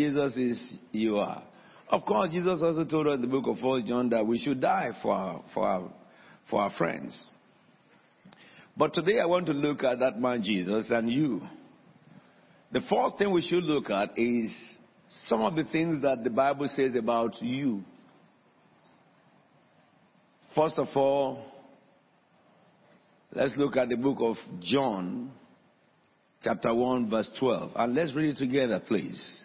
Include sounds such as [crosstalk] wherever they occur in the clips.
Jesus is, you are. Of course, Jesus also told us in the book of 1 John that we should die for our, for our, for our friends. But today I want to look at that man Jesus and you. The first thing we should look at is some of the things that the Bible says about you. First of all, let's look at the book of John, chapter 1, verse 12. And let's read it together, please.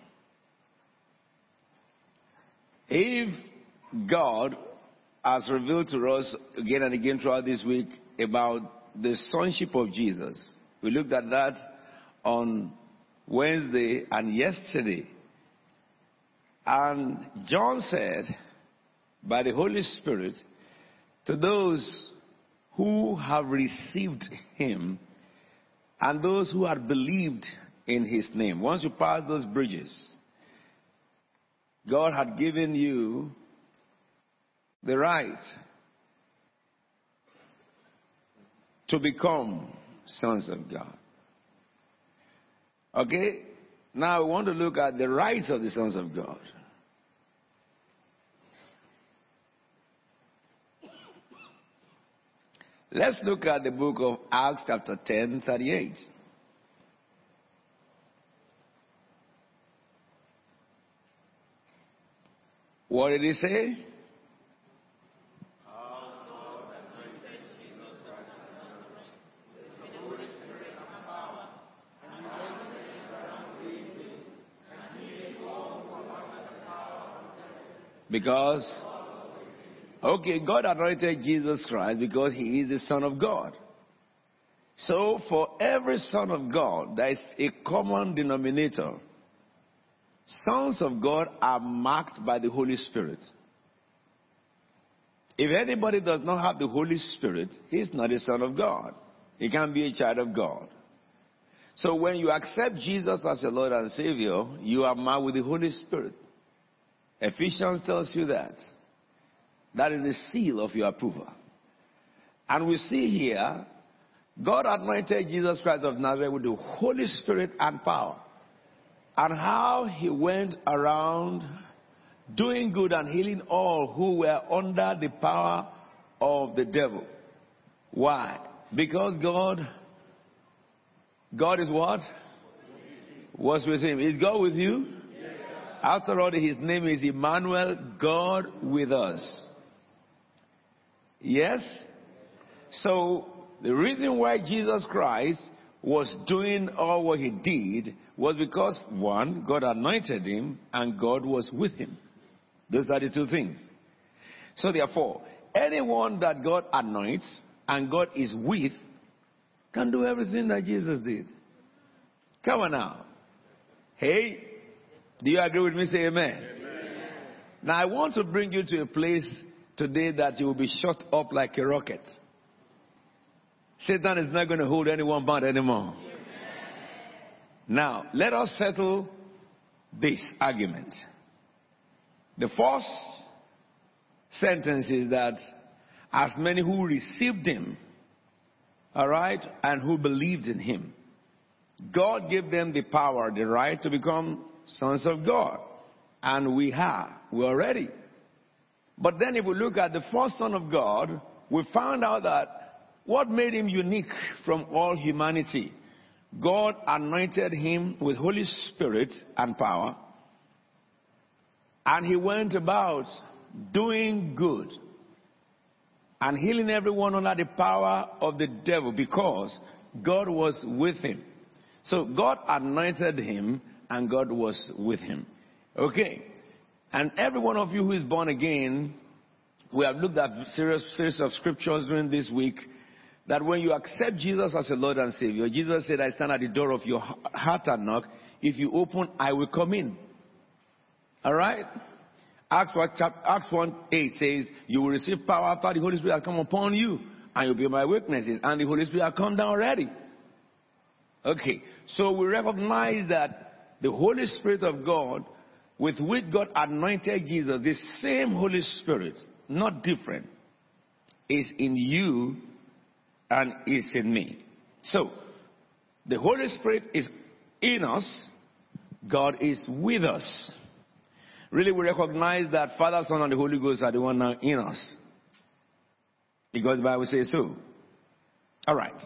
If God has revealed to us again and again throughout this week about the sonship of Jesus, we looked at that on Wednesday and yesterday. And John said, by the Holy Spirit, to those who have received him and those who had believed in his name. Once you pass those bridges, God had given you the right to become sons of God. Okay? Now we want to look at the rights of the sons of God. Let's look at the book of Acts chapter 10, 38. What did he say? Because, okay, God anointed Jesus Christ because he is the Son of God. So for every Son of God, there is a common denominator. Sons of God are marked by the Holy Spirit. If anybody does not have the Holy Spirit, he's not a son of God. He can't be a child of God. So when you accept Jesus as your Lord and Savior, you are marked with the Holy Spirit. Ephesians tells you that. That is the seal of your approval. And we see here, God anointed Jesus Christ of Nazareth with the Holy Spirit and power. And how he went around doing good and healing all who were under the power of the devil. Why? Because God, God is what? Was with him. Is God with you? After all, his name is Emmanuel, God with us. Yes? So, the reason why Jesus Christ was doing all what he did was because, one, God anointed him and God was with him. Those are the two things. So, therefore, anyone that God anoints and God is with can do everything that Jesus did. Come on now. Hey, do you agree with me? Say amen. amen. Now I want to bring you to a place today that you will be shot up like a rocket. Satan is not going to hold anyone bound anymore. Now, let us settle this argument. The first sentence is that as many who received him, all right, and who believed in him, God gave them the power, the right to become sons of God. And we are. We're ready. But then if we look at the first son of God, we found out that what made him unique from all humanity? God anointed him with Holy Spirit and power. And he went about doing good and healing everyone under the power of the devil because God was with him. So God anointed him and God was with him. Okay. And every one of you who is born again, we have looked at serious series of scriptures during this week that when you accept Jesus as a Lord and Savior, Jesus said, I stand at the door of your heart and knock. if you open, I will come in. All right? Acts 1, Acts 1 8 says, You will receive power after the Holy Spirit has come upon you, and you'll be my witnesses. And the Holy Spirit has come down already. Okay, so we recognize that the Holy Spirit of God, with which God anointed Jesus, the same Holy Spirit, not different, is in you and is in me. So, the Holy Spirit is in us, God is with us. Really, we recognize that Father, Son, and the Holy Ghost are the one now in us. Because the Bible says so. All right.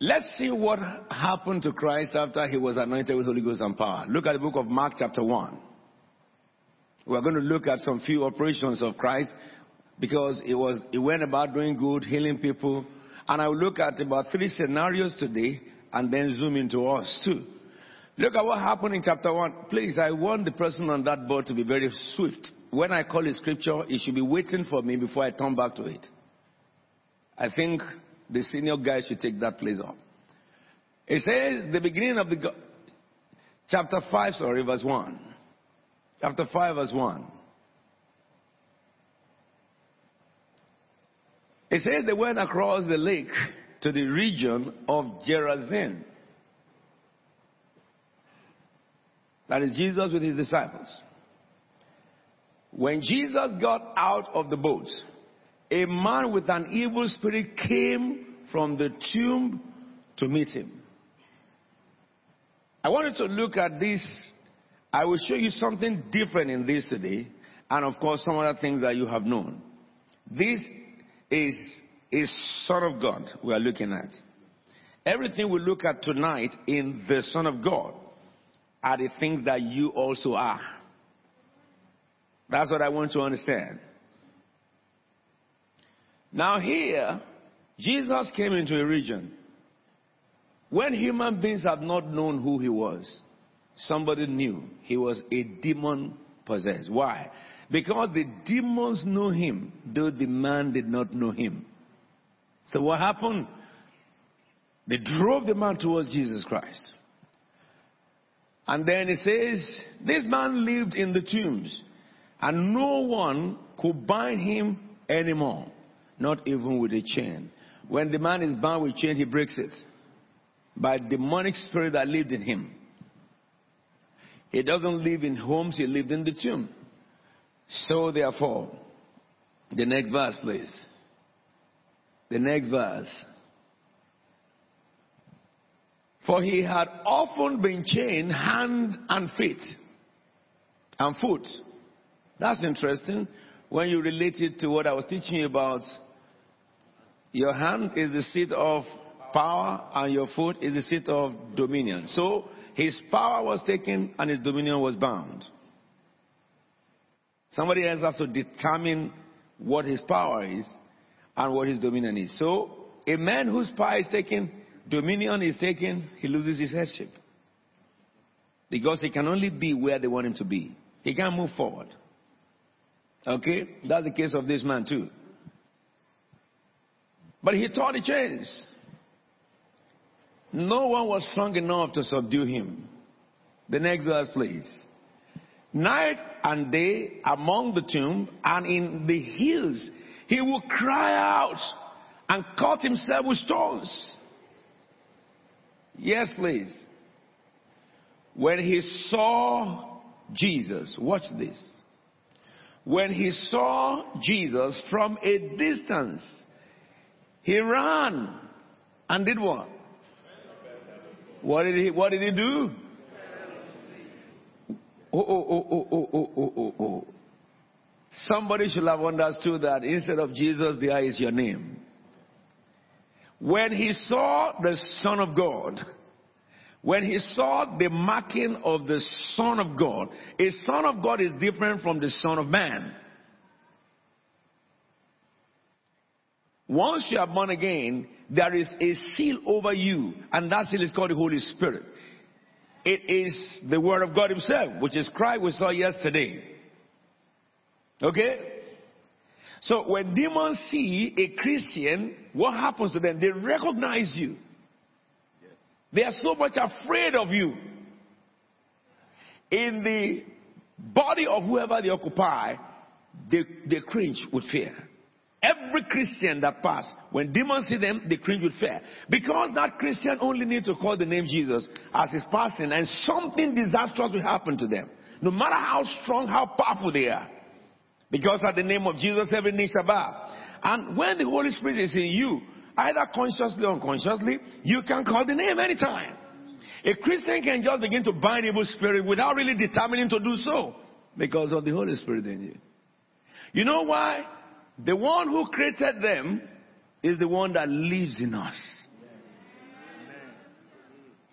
Let's see what happened to Christ after he was anointed with Holy Ghost and power. Look at the book of Mark, chapter 1. We're going to look at some few operations of Christ because it was he went about doing good, healing people. And I'll look at about three scenarios today and then zoom into us too. Look at what happened in chapter 1. Please, I want the person on that board to be very swift. When I call a scripture, it should be waiting for me before I turn back to it. I think the senior guy should take that place up. It says the beginning of the chapter 5, sorry, verse 1. Chapter 5, verse 1. It says they went across the lake to the region of Gerasene. That is Jesus with his disciples. When Jesus got out of the boat, a man with an evil spirit came from the tomb to meet him. I wanted to look at this. I will show you something different in this today, and of course, some other things that you have known. This is a Son of God we are looking at. Everything we look at tonight in the Son of God are the things that you also are. That's what I want to understand. Now, here, Jesus came into a region when human beings had not known who he was. Somebody knew he was a demon possessed. Why? Because the demons knew him, though the man did not know him. So what happened? They drove the man towards Jesus Christ. And then it says, this man lived in the tombs, and no one could bind him anymore not even with a chain. When the man is bound with chain, he breaks it by demonic spirit that lived in him. He doesn't live in homes, he lived in the tomb. So therefore, the next verse, please. The next verse. For he had often been chained hand and feet and foot. That's interesting when you relate it to what I was teaching you about your hand is the seat of power and your foot is the seat of dominion. So his power was taken and his dominion was bound. Somebody else has to determine what his power is and what his dominion is. So a man whose power is taken, dominion is taken, he loses his headship. Because he can only be where they want him to be. He can't move forward. Okay? That's the case of this man too. But he tore the chains. No one was strong enough to subdue him. The next verse, please. Night and day among the tomb and in the hills, he would cry out and cut himself with stones. Yes, please. When he saw Jesus, watch this. When he saw Jesus from a distance, he ran and did what? What did he, what did he do? Oh, oh, oh, oh, oh, oh, oh, oh, oh, oh. Somebody should have understood that instead of Jesus, there is your name. When he saw the Son of God, when he saw the marking of the Son of God, a Son of God is different from the Son of Man. Once you are born again, there is a seal over you, and that seal is called the Holy Spirit. It is the Word of God Himself, which is Christ we saw yesterday. Okay? So when demons see a Christian, what happens to them? They recognize you. They are so much afraid of you. In the body of whoever they occupy, they, they cringe with fear. Every Christian that pass, when demons see them, they cringe with fear. Because that Christian only needs to call the name Jesus as he's passing and something disastrous will happen to them. No matter how strong, how powerful they are. Because at the name of Jesus, every knee shall bow. And when the Holy Spirit is in you, either consciously or unconsciously, you can call the name anytime. A Christian can just begin to bind evil spirit without really determining to do so because of the Holy Spirit in you. You know why? The one who created them is the one that lives in us.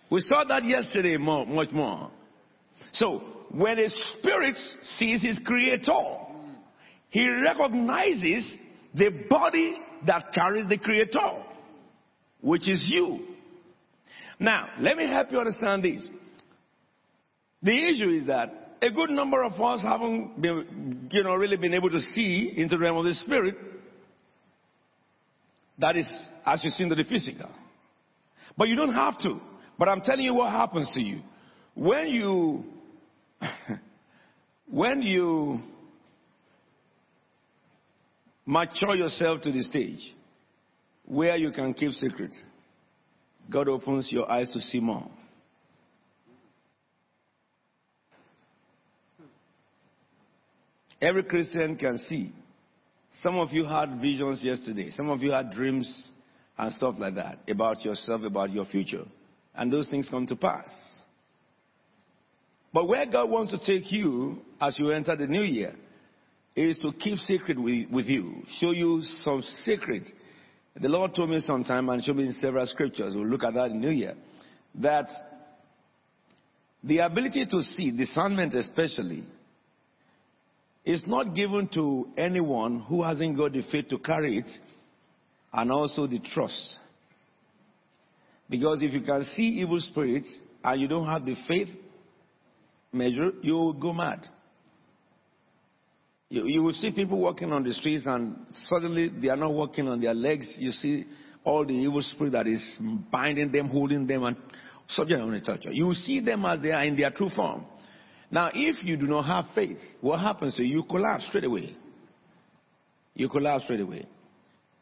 We saw that yesterday more, much more. So, when a spirit sees his creator, he recognizes the body that carries the creator, which is you. Now, let me help you understand this. The issue is that a good number of us haven't been, you know, really been able to see into the realm of the spirit. That is, as you see into the physical. But you don't have to. But I'm telling you what happens to you. When you, [laughs] when you mature yourself to the stage where you can keep secret, God opens your eyes to see more. Every Christian can see. Some of you had visions yesterday. Some of you had dreams and stuff like that about yourself, about your future. And those things come to pass. But where God wants to take you as you enter the new year is to keep secret with, with you, show you some secret. The Lord told me sometime and showed me in several scriptures, we'll look at that in New Year, that the ability to see, discernment especially, is not given to anyone who hasn't got the faith to carry it and also the trust. Because if you can see evil spirits and you don't have the faith measure, you will go mad. You, you will see people walking on the streets and suddenly they are not walking on their legs. You see all the evil spirit that is binding them, holding them, and subject on torture. You will see them as they are in their true form. Now, if you do not have faith, what happens to you? You collapse straight away. You collapse straight away.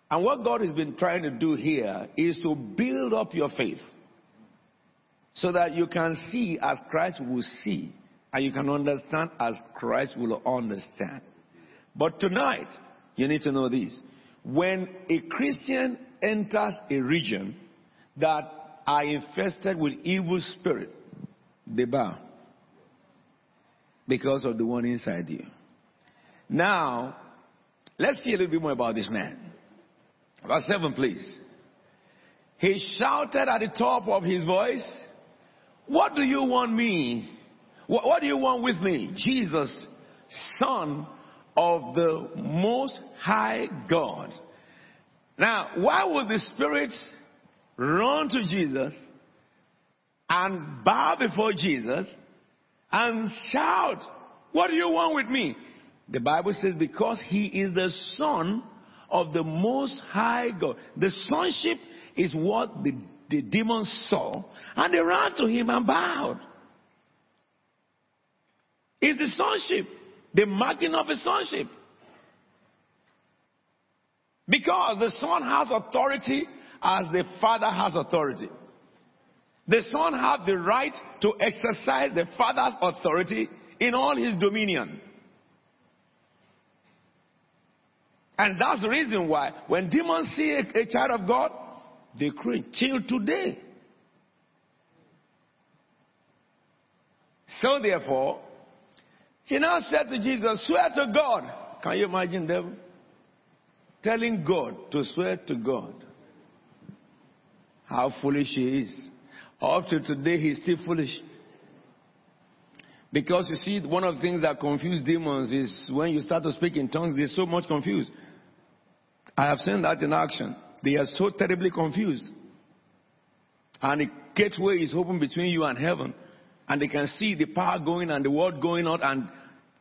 And what God has been trying to do here is to build up your faith so that you can see as Christ will see and you can understand as Christ will understand. But tonight, you need to know this. When a Christian enters a region that are infested with evil spirit, they bow because of the one inside you. Now, let's see a little bit more about this man. Verse 7, please. He shouted at the top of his voice, What do you want me? What, what do you want with me? Jesus, Son of the Most High God. Now, why would the spirits run to Jesus and bow before Jesus and shout, What do you want with me? The Bible says, Because he is the Son of the Most High God. The sonship is what the, the demons saw, and they ran to him and bowed. It's the sonship, the marking of a sonship. Because the Son has authority as the Father has authority. The Son has the right to exercise the Father's authority in all his dominion. And that's the reason why when demons see a, a child of God, they cringe. Till today. So therefore, he now said to Jesus, swear to God. Can you imagine them? Telling God to swear to God. How foolish he is. Up to today, he's still foolish. Because you see, one of the things that confuse demons is when you start to speak in tongues, they're so much confused. I have seen that in action. They are so terribly confused. And the gateway is open between you and heaven. And they can see the power going and the word going out and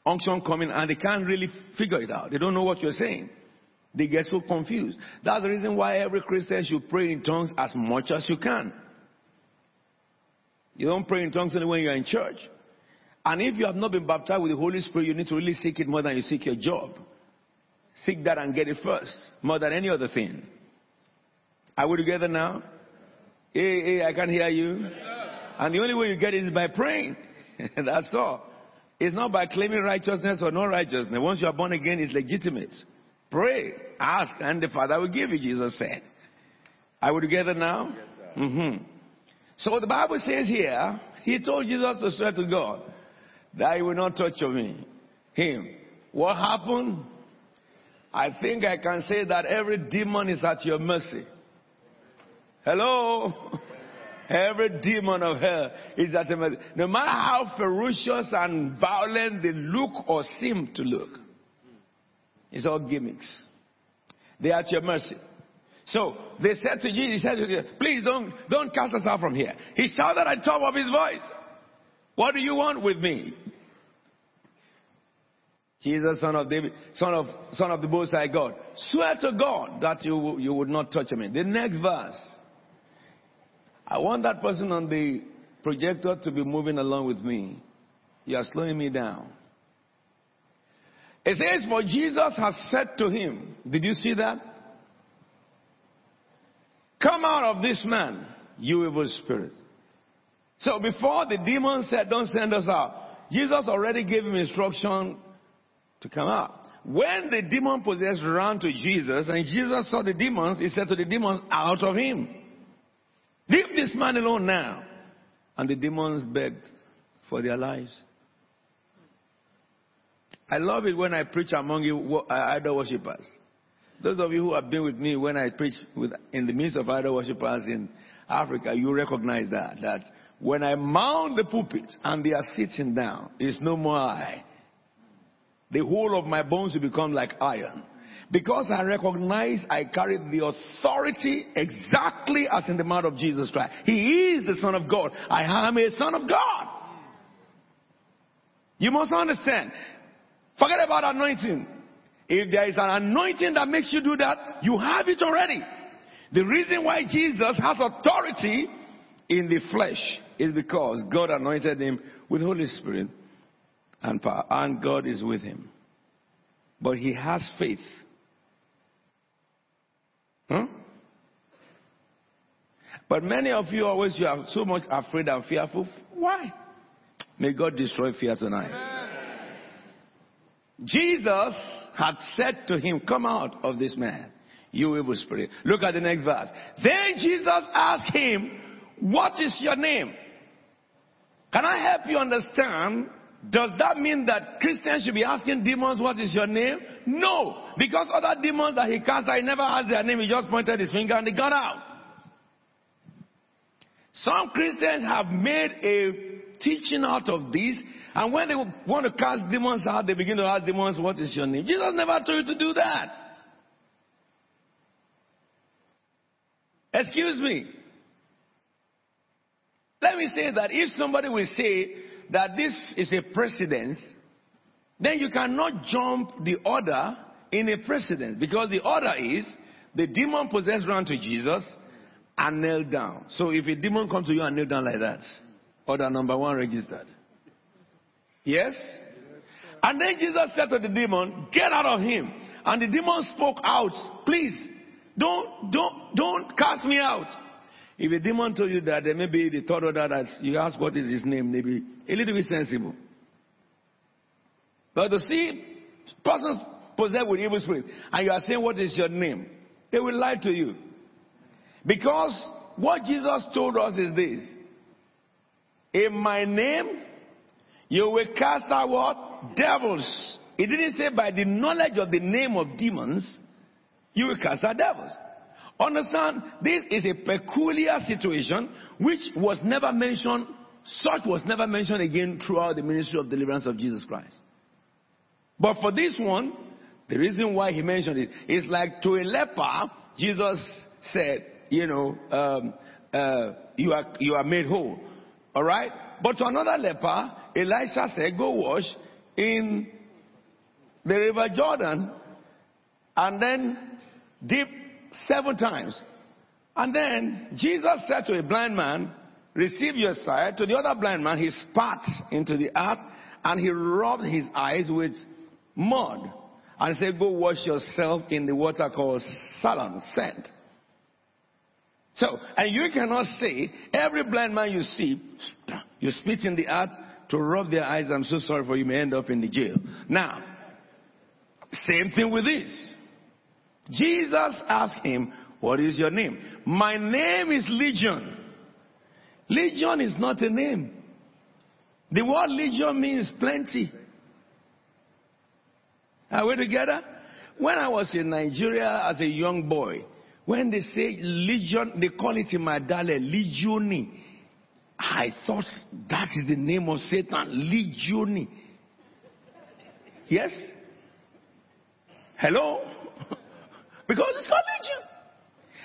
unction coming and they can't really figure it out. They don't know what you're saying. They get so confused. That's the reason why every Christian should pray in tongues as much as you can. You don't pray in tongues only when you're in church. And if you have not been baptized with the Holy Spirit, you need to really seek it more than you seek your job. Seek that and get it first, more than any other thing. Are we together now? Hey, hey, I can hear you. And the only way you get it is by praying. [laughs] That's all. It's not by claiming righteousness or no righteousness. Once you are born again, it's legitimate. Pray, ask, and the Father will give you, Jesus said. Are we together now? Yes, mm-hmm. So the Bible says here, he told Jesus to swear to God that he will not touch me. Him. What happened? I think I can say that every demon is at your mercy. Hello? Every demon of hell is at your mercy. No matter how ferocious and violent they look or seem to look, it's all gimmicks. They're at your mercy. So they said to Jesus, he said to Jesus, please don't, don't cast us out from here. He shouted at top of his voice, what do you want with me? Jesus, son of David, son of, son of the Most High God, swear to God that you, you would not touch me. The next verse. I want that person on the projector to be moving along with me. You are slowing me down. It says, for Jesus has said to him, did you see that? Come out of this man, you evil spirit. So before the demon said, don't send us out, Jesus already gave him instruction to come out. When the demon possessed ran to Jesus and Jesus saw the demons, he said to the demons, out of him. Leave this man alone now. And the demons begged for their lives. I love it when I preach among you uh, idol worshippers. Those of you who have been with me when I preach with, in the midst of idol worshippers in Africa, you recognize that. That when I mount the pulpit and they are sitting down, it's no more I the whole of my bones will become like iron. Because I recognize I carry the authority exactly as in the mouth of Jesus Christ. He is the Son of God. I am a Son of God. You must understand. Forget about anointing. If there is an anointing that makes you do that, you have it already. The reason why Jesus has authority in the flesh is because God anointed him with Holy Spirit and power, and God is with him. But he has faith. Huh? But many of you always you are so much afraid and fearful. Why? May God destroy fear tonight. Jesus had said to him, Come out of this man, you evil spirit. Look at the next verse. Then Jesus asked him, What is your name? Can I help you understand does that mean that Christians should be asking demons, what is your name? No. Because other demons that he cast, I never asked their name. He just pointed his finger and they got out. Some Christians have made a teaching out of this. And when they want to cast demons out, they begin to ask demons, what is your name? Jesus never told you to do that. Excuse me. Let me say that if somebody will say, that this is a precedence, then you cannot jump the order in a precedence because the order is the demon possessed ran to Jesus and knelt down. So if a demon comes to you and kneel down like that, order number one registered. Yes? And then Jesus said to the demon, get out of him. And the demon spoke out, please, don't, don't, don't cast me out. If a demon told you that, then maybe the third order that you ask what is his name, maybe a little bit sensible. But to see persons possessed with evil spirit, and you are saying what is your name, they will lie to you. Because what Jesus told us is this. In my name, you will cast out what? Devils. He didn't say by the knowledge of the name of demons, you will cast out devils. Understand, this is a peculiar situation which was never mentioned, such was never mentioned again throughout the ministry of deliverance of Jesus Christ. But for this one, the reason why he mentioned it is like to a leper, Jesus said, you know, um, uh, you are you are made whole. All right. But to another leper, Elisha said, go wash in the river Jordan, and then dip seven times. And then Jesus said to a blind man, receive your sight. To the other blind man, he spat into the earth and he rubbed his eyes with mud and said, Go wash yourself in the water called Siloam, sent. So, and you cannot say, every blind man you see, you spit in the earth to rub their eyes. I'm so sorry for you, may end up in the jail. Now, same thing with this. Jesus asked him, What is your name? My name is Legion. Legion is not a name. The word legion means plenty. Are we together? When I was in Nigeria as a young boy, when they say legion, they call it in my dialect legioni. I thought that is the name of Satan, Legion. Yes? Hello? [laughs] because it's called legion.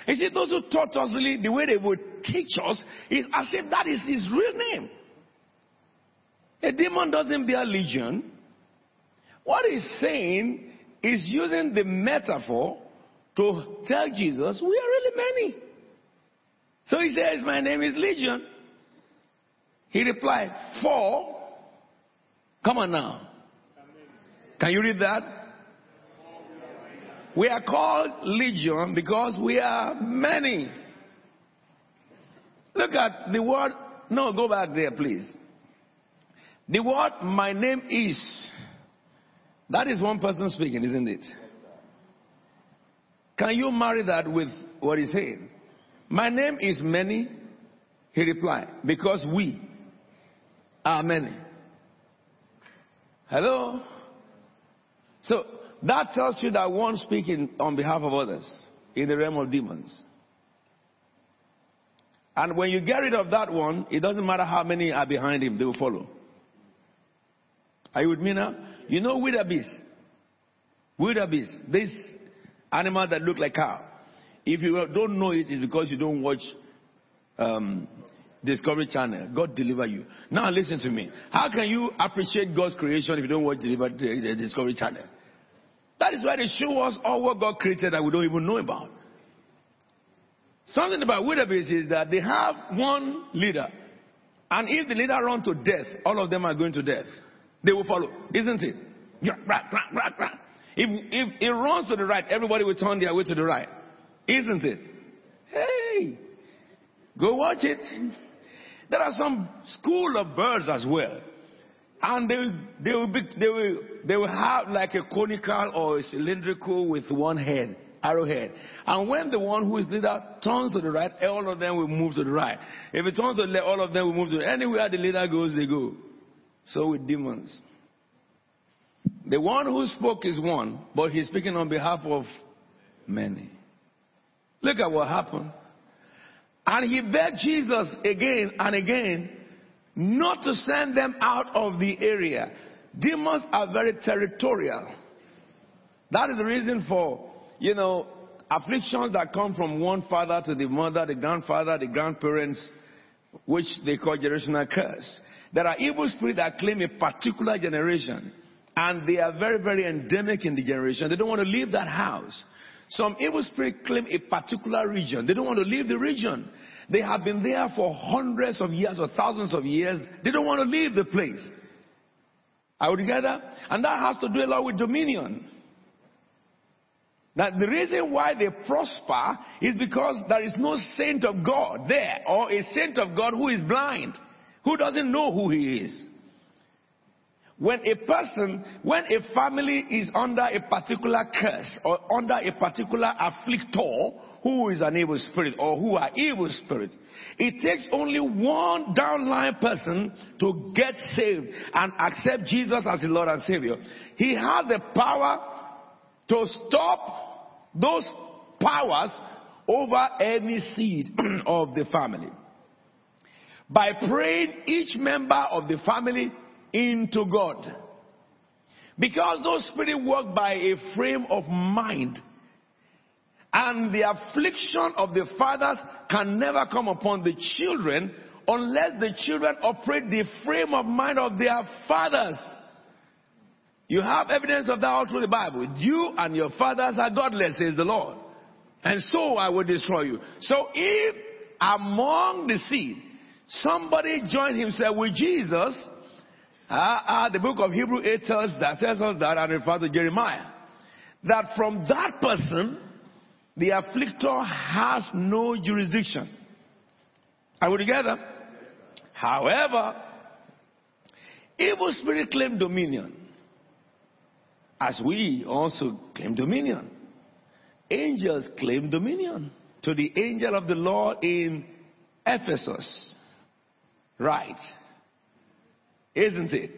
You see, those who taught us really the way they would teach us is as if that is his real name. A demon doesn't bear legion. What he's saying is using the metaphor to tell Jesus, we are really many. So he says, My name is Legion. He replied, Four. Come on now. Can you read that? We are called Legion because we are many. Look at the word. No, go back there, please. The word my name is. That is one person speaking, isn't it? Can you marry that with what he's saying? My name is many. He replied, because we are many. Hello? So that tells you that one speaking on behalf of others in the realm of demons. And when you get rid of that one, it doesn't matter how many are behind him, they will follow. Are you with me now? You know wildebeest? Wildebeest. This animal that look like cow. If you don't know it, it's because you don't watch um, Discovery Channel. God deliver you. Now listen to me. How can you appreciate God's creation if you don't watch deliver, the Discovery Channel? That is why they show us all what God created that we don't even know about. Something about wildebeest is that they have one leader. And if the leader runs to death, all of them are going to death. They will follow, isn't it? If, if it runs to the right, everybody will turn their way to the right. Isn't it? Hey, go watch it. There are some school of birds as well. And they, they, will be, they, will, they will have like a conical or a cylindrical with one head, arrowhead. And when the one who is leader turns to the right, all of them will move to the right. If it turns to the left, all of them will move to the Anywhere the leader goes, they go. So with demons. The one who spoke is one, but he's speaking on behalf of many. Look at what happened. And he begged Jesus again and again not to send them out of the area. Demons are very territorial. That is the reason for, you know, afflictions that come from one father to the mother, the grandfather, the grandparents, which they call generational curse. There are evil spirits that claim a particular generation. And they are very, very endemic in the generation. They don't want to leave that house. Some evil spirits claim a particular region. They don't want to leave the region. They have been there for hundreds of years or thousands of years. They don't want to leave the place. Are we together? And that has to do a lot with dominion. That the reason why they prosper is because there is no saint of God there, or a saint of God who is blind, who doesn't know who he is. When a person, when a family is under a particular curse or under a particular afflictor who is an evil spirit or who are evil spirits, it takes only one downline person to get saved and accept Jesus as the Lord and Savior. He has the power to stop those powers over any seed [clears throat] of the family. By praying each member of the family into God. Because those spirits work by a frame of mind. And the affliction of the fathers can never come upon the children unless the children operate the frame of mind of their fathers. You have evidence of that all through the Bible. You and your fathers are godless, says the Lord. And so I will destroy you. So if among the seed Somebody joined himself with Jesus. Uh, uh, the book of Hebrew 8 tells, that, tells us that and refers to Jeremiah. That from that person, the afflictor has no jurisdiction. Are we together? However, evil spirit claim dominion. As we also claim dominion. Angels claim dominion. To the angel of the Lord in Ephesus. Right. Isn't it?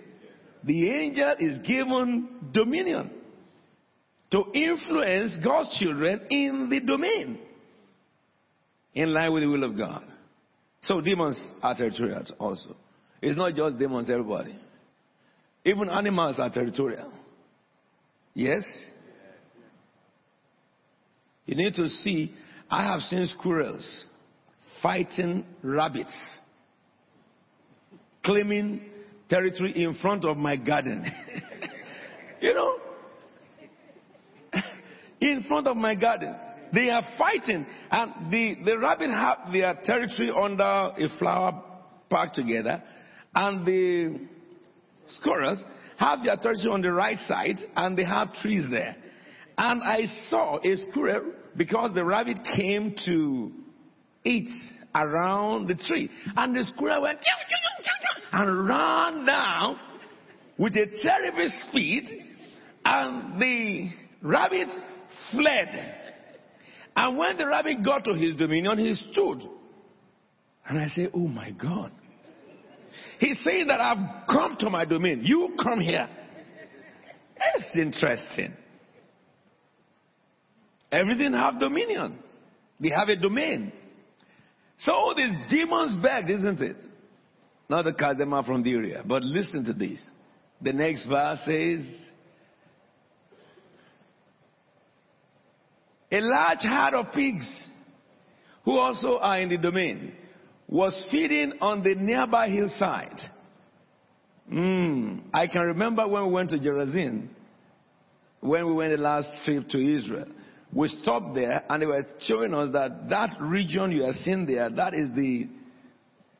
The angel is given dominion to influence God's children in the domain in line with the will of God. So demons are territorial also. It's not just demons, everybody. Even animals are territorial. Yes? You need to see, I have seen squirrels fighting rabbits claiming territory in front of my garden. [laughs] you know? In front of my garden. They are fighting. And the, the rabbit have their territory under a flower park together. And the squirrels have their territory on the right side. And they have trees there. And I saw a squirrel because the rabbit came to eat around the tree. And the squirrel went and ran down with a terrible speed. And the rabbit fled. And when the rabbit got to his dominion, he stood. And I say, Oh my God. He's saying that I've come to my domain. You come here. That's interesting. Everything have dominion. They have a domain. So these demons begged, isn't it? Not them out from the area. But listen to this. The next verse says, A large herd of pigs, who also are in the domain, was feeding on the nearby hillside. Mm, I can remember when we went to Jerusalem, when we went the last trip to Israel. We stopped there and they were showing us that that region you are seeing there, that is the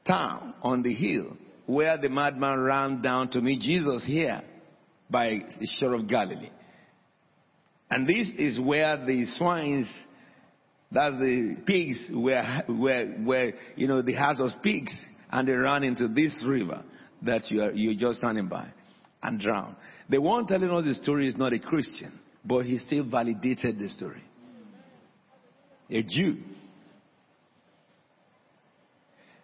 town on the hill where the madman ran down to meet Jesus here by the shore of Galilee. And this is where the swines, that's the pigs, where, you know, the house of pigs, and they ran into this river that you are, you're just standing by and drowned. The one telling us the story is not a Christian. But he still validated the story. A Jew.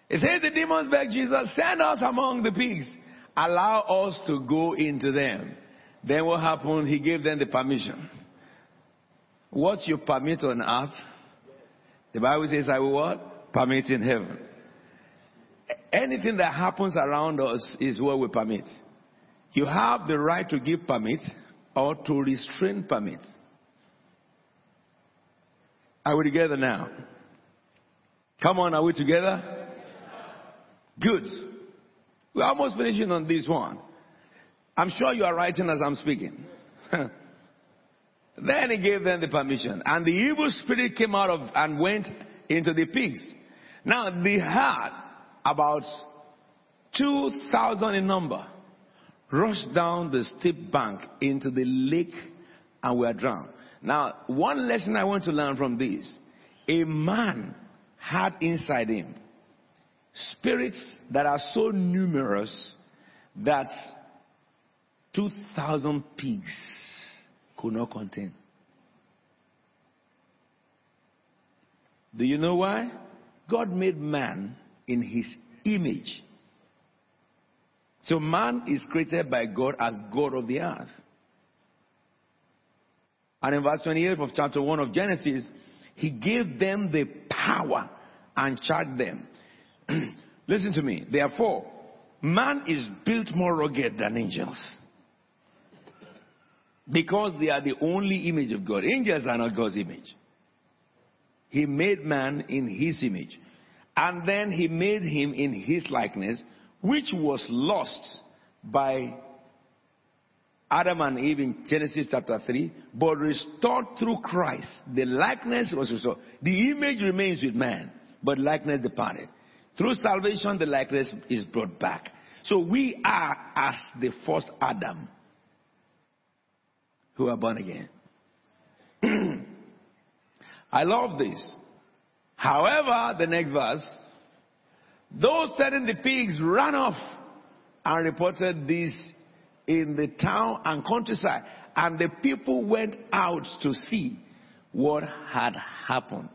He said the demons begged Jesus, send us among the pigs. Allow us to go into them. Then what happened? He gave them the permission. What you permit on earth, the Bible says, I will what? Permit in heaven. Anything that happens around us is what we permit. You have the right to give permit or to restrain permits. Are we together now? Come on, are we together? Good. We're almost finishing on this one. I'm sure you are writing as I'm speaking. [laughs] then he gave them the permission. And the evil spirit came out of and went into the pigs. Now they had about 2,000 in number rushed down the steep bank into the lake and were drowned. Now, one lesson I want to learn from this a man had inside him spirits that are so numerous that 2,000 pigs could not contain. Do you know why? God made man in his image. So man is created by God as God of the earth. And in verse 28 of chapter 1 of Genesis, he gave them the power and charged them. [clears throat] Listen to me. Therefore, man is built more rugged than angels. Because they are the only image of God. Angels are not God's image. He made man in his image. And then he made him in his likeness which was lost by Adam and Eve in Genesis chapter 3, but restored through Christ. The likeness was restored. The image remains with man, but likeness departed. Through salvation, the likeness is brought back. So we are as the first Adam who are born again. [clears throat] I love this. However, the next verse, those tending the pigs ran off and reported this in the town and countryside. And the people went out to see what had happened.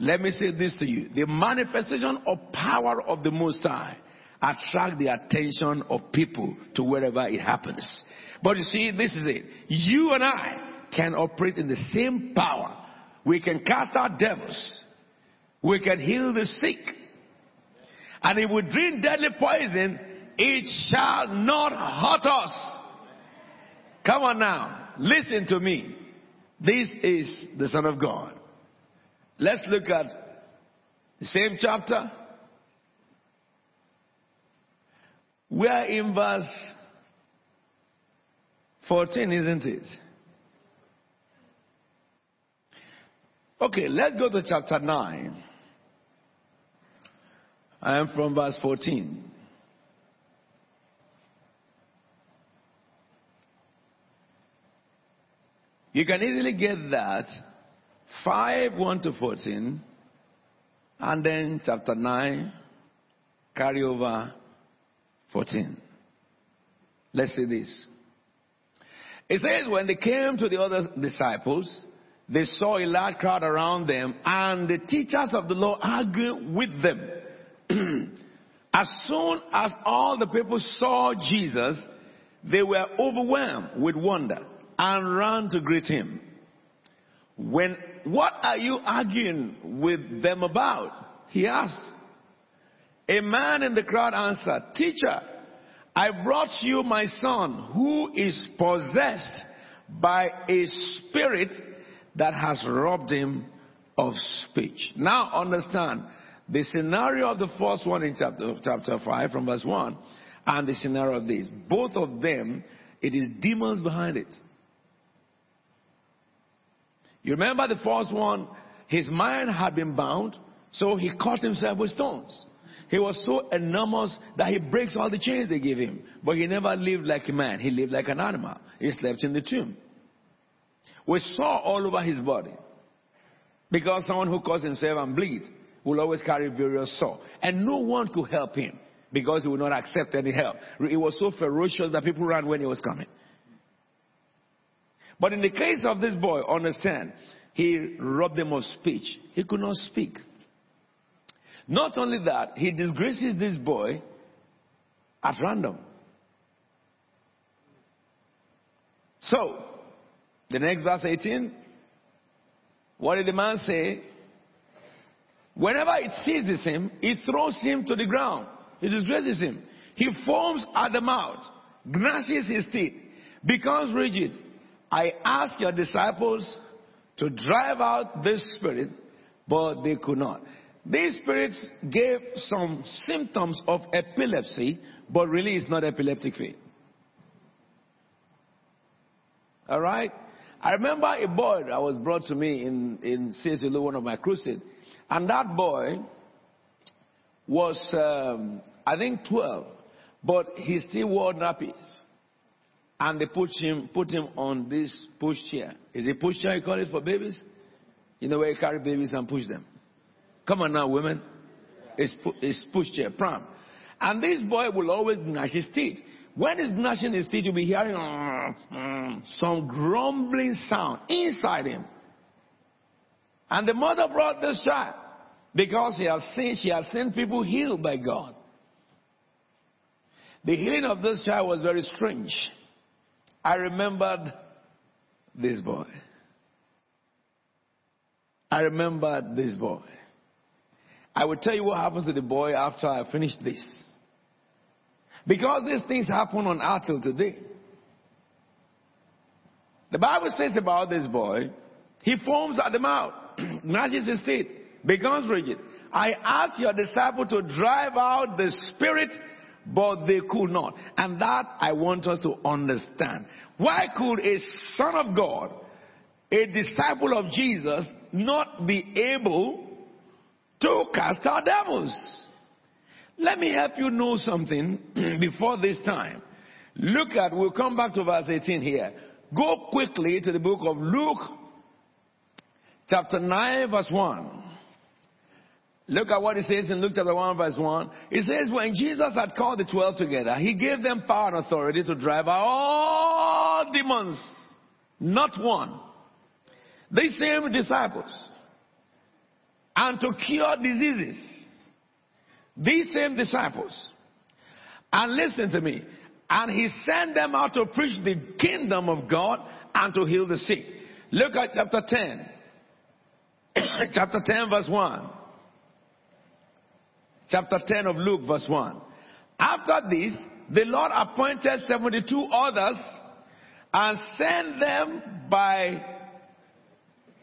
Let me say this to you. The manifestation of power of the Most High attract the attention of people to wherever it happens. But you see, this is it. You and I can operate in the same power. We can cast out devils. We can heal the sick. And if we drink deadly poison, it shall not hurt us. Come on now. Listen to me. This is the Son of God. Let's look at the same chapter. We are in verse 14, isn't it? Okay, let's go to chapter 9. I am from verse 14. You can easily get that 5 1 to 14, and then chapter 9, carry over 14. Let's see this. It says, when they came to the other disciples, they saw a large crowd around them, and the teachers of the law argued with them. [clears throat] as soon as all the people saw Jesus, they were overwhelmed with wonder and ran to greet him. When, what are you arguing with them about? He asked. A man in the crowd answered, Teacher, I brought you my son who is possessed by a spirit that has robbed him of speech. Now understand the scenario of the first one in chapter, chapter 5 from verse 1 and the scenario of this. Both of them, it is demons behind it. You remember the first one? His mind had been bound, so he caught himself with stones. He was so enormous that he breaks all the chains they gave him. But he never lived like a man. He lived like an animal. He slept in the tomb. We saw all over his body. Because someone who cuts himself and bleed will always carry various sore. And no one could help him because he would not accept any help. He was so ferocious that people ran when he was coming. But in the case of this boy, understand, he robbed them of speech. He could not speak. Not only that, he disgraces this boy at random. So, the next verse 18, what did the man say? Whenever it seizes him, it throws him to the ground. It disgraces him. He foams at the mouth, gnashes his teeth, becomes rigid, I asked your disciples to drive out this spirit, but they could not. These spirits gave some symptoms of epilepsy, but really it's not epileptic fit. All right? I remember a boy that was brought to me in, in CSLO, one of my crusades. And that boy was, um, I think, 12, but he still wore nappies and they put him put him on this push chair. Is it push chair you call it for babies? You know where you carry babies and push them. Come on now, women. It's, it's push chair, pram. And this boy will always gnash his teeth. When he's gnashing his teeth, you'll be hearing uh, uh, some grumbling sound inside him. And the mother brought this child because she has seen, she has seen people healed by God. The healing of this child was very strange. I remembered this boy. I remembered this boy. I will tell you what happened to the boy after I finished this. Because these things happen on earth till today. The Bible says about this boy, he foams at the mouth, [clears throat] gnashes his teeth, becomes rigid. I asked your disciple to drive out the spirit but they could not. And that I want us to understand. Why could a son of God, a disciple of Jesus, not be able to cast out devils? Let me help you know something [clears throat] before this time. Look at, we'll come back to verse 18 here. Go quickly to the book of Luke, chapter 9, verse 1. Look at what it says in Luke chapter 1 verse 1. It says, when Jesus had called the twelve together, he gave them power and authority to drive out all demons. Not one. These same disciples. And to cure diseases. These same disciples. And listen to me. And he sent them out to preach the kingdom of God and to heal the sick. Look at chapter 10. [coughs] chapter 10 verse 1 chapter 10 of Luke, verse 1. After this, the Lord appointed 72 others and sent them by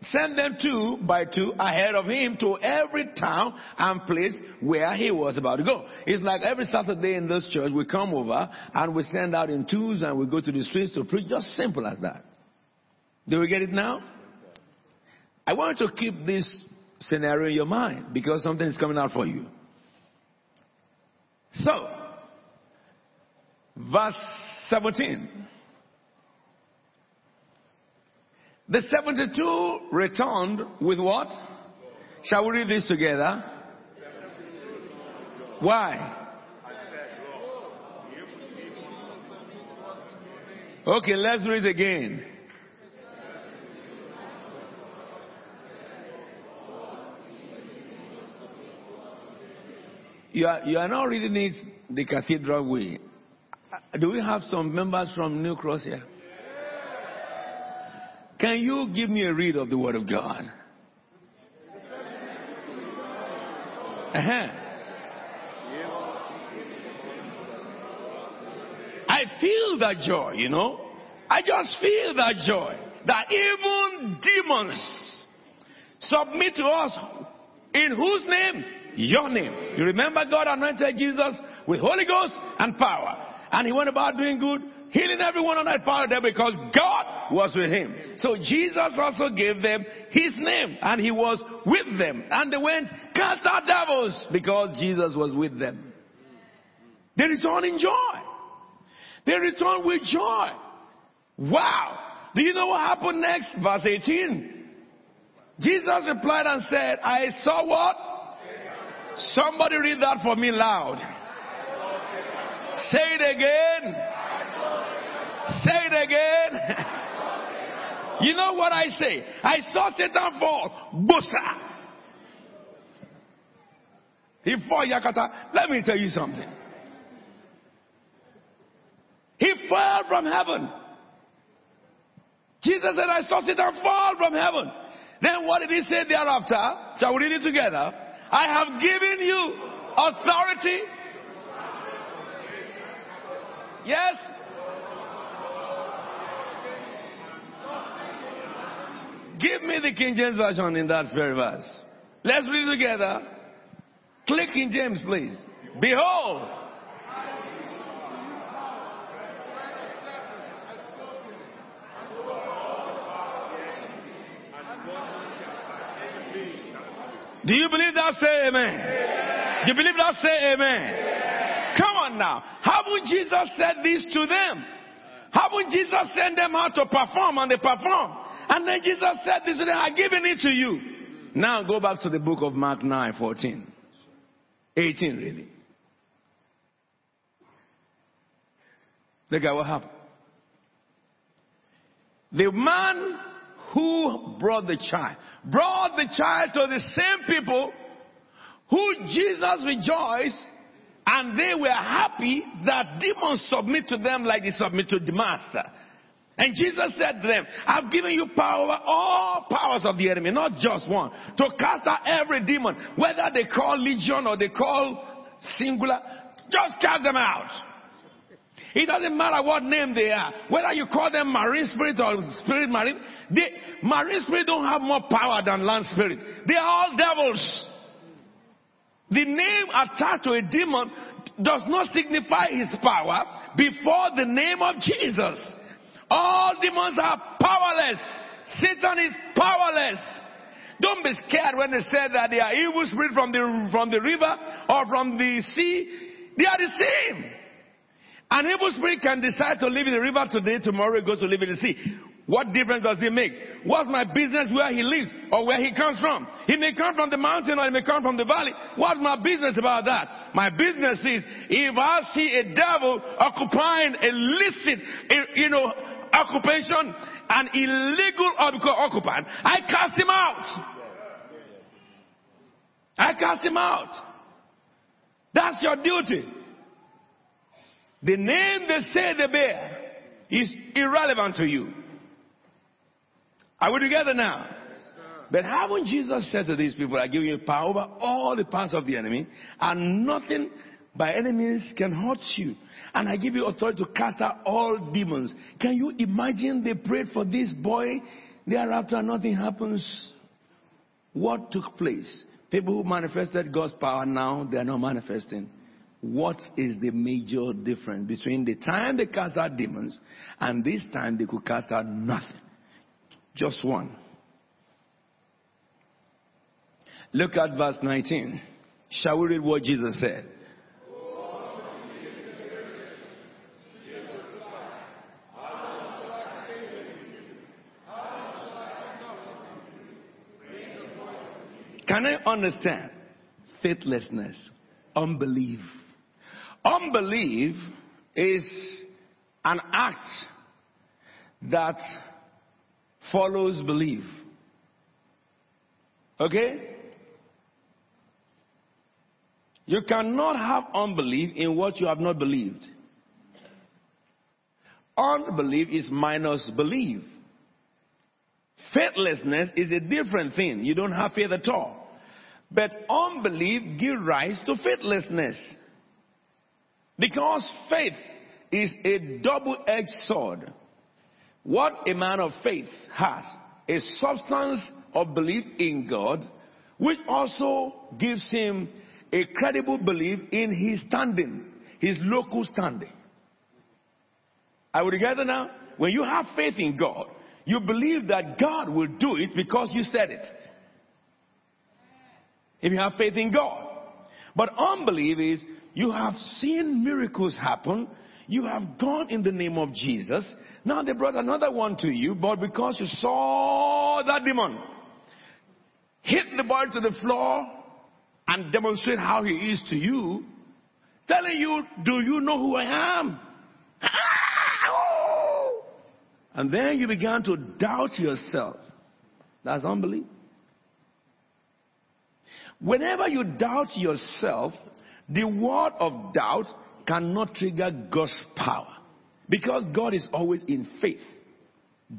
sent them two by two ahead of him to every town and place where he was about to go. It's like every Saturday in this church we come over and we send out in twos and we go to the streets to preach. Just simple as that. Do we get it now? I want you to keep this scenario in your mind because something is coming out for you. So, verse 17. The 72 returned with what? Shall we read this together? Why? Okay, let's read again. You are, you are not reading it the cathedral way. Uh, do we have some members from New Cross here? Can you give me a read of the Word of God? Uh-huh. I feel that joy, you know. I just feel that joy. That even demons submit to us. In whose name? your name. You remember God anointed Jesus with Holy Ghost and power. And he went about doing good, healing everyone on that power there because God was with him. So Jesus also gave them his name and he was with them. And they went cast out devils because Jesus was with them. They returned in joy. They returned with joy. Wow. Do you know what happened next? Verse 18. Jesus replied and said, I saw what? Somebody read that for me loud. Say it again. Say it again. [laughs] You know what I say? I saw Satan fall. Busa. He fell Yakata. Let me tell you something. He fell from heaven. Jesus said, I saw Satan fall from heaven. Then what did he say thereafter? Shall we read it together? I have given you authority. Yes? Give me the King James Version in that very verse. Let's read together. King James, please. Behold. Do you believe that? Say amen. Do you believe that? Say amen. Come on now. Haven't Jesus said this to them? Haven't Jesus sent them out to perform and they perform? And then Jesus said this them, I've given it to you. Now go back to the book of Mark 9, 14. 18 really. Look at what happened. The man who brought the child? Brought the child to the same people who Jesus rejoiced and they were happy that demons submit to them like they submit to the master. And Jesus said to them, I've given you power all powers of the enemy, not just one, to cast out every demon, whether they call legion or they call singular, just cast them out. It doesn't matter what name they are. Whether you call them marine spirit or spirit marine, they, marine spirit don't have more power than land spirit. They are all devils. The name attached to a demon does not signify his power before the name of Jesus. All demons are powerless. Satan is powerless. Don't be scared when they say that they are evil spirit from the, from the river or from the sea. They are the same. An evil spirit can decide to live in the river today, tomorrow it goes to live in the sea. What difference does it make? What's my business where he lives or where he comes from? He may come from the mountain or he may come from the valley. What's my business about that? My business is if I see a devil occupying a licit, you know, occupation, an illegal occupant, I cast him out. I cast him out. That's your duty. The name they say they bear is irrelevant to you. Are we together now? But haven't Jesus said to these people, I give you power over all the powers of the enemy, and nothing by any means can hurt you. And I give you authority to cast out all demons. Can you imagine they prayed for this boy? Thereafter, nothing happens. What took place? People who manifested God's power now, they are not manifesting. What is the major difference between the time they cast out demons and this time they could cast out nothing? Just one. Look at verse 19. Shall we read what Jesus said? Can I understand? Faithlessness, unbelief. Unbelief is an act that follows belief. Okay? You cannot have unbelief in what you have not believed. Unbelief is minus belief. Faithlessness is a different thing. You don't have faith at all. But unbelief gives rise to faithlessness. Because faith is a double-edged sword. What a man of faith has a substance of belief in God, which also gives him a credible belief in his standing, his local standing. Are we together now? When you have faith in God, you believe that God will do it because you said it. If you have faith in God. But unbelief is you have seen miracles happen. You have gone in the name of Jesus. Now they brought another one to you, but because you saw that demon hit the boy to the floor and demonstrate how he is to you, telling you, do you know who I am? And then you began to doubt yourself. That's unbelief. Whenever you doubt yourself, the word of doubt cannot trigger God's power. Because God is always in faith.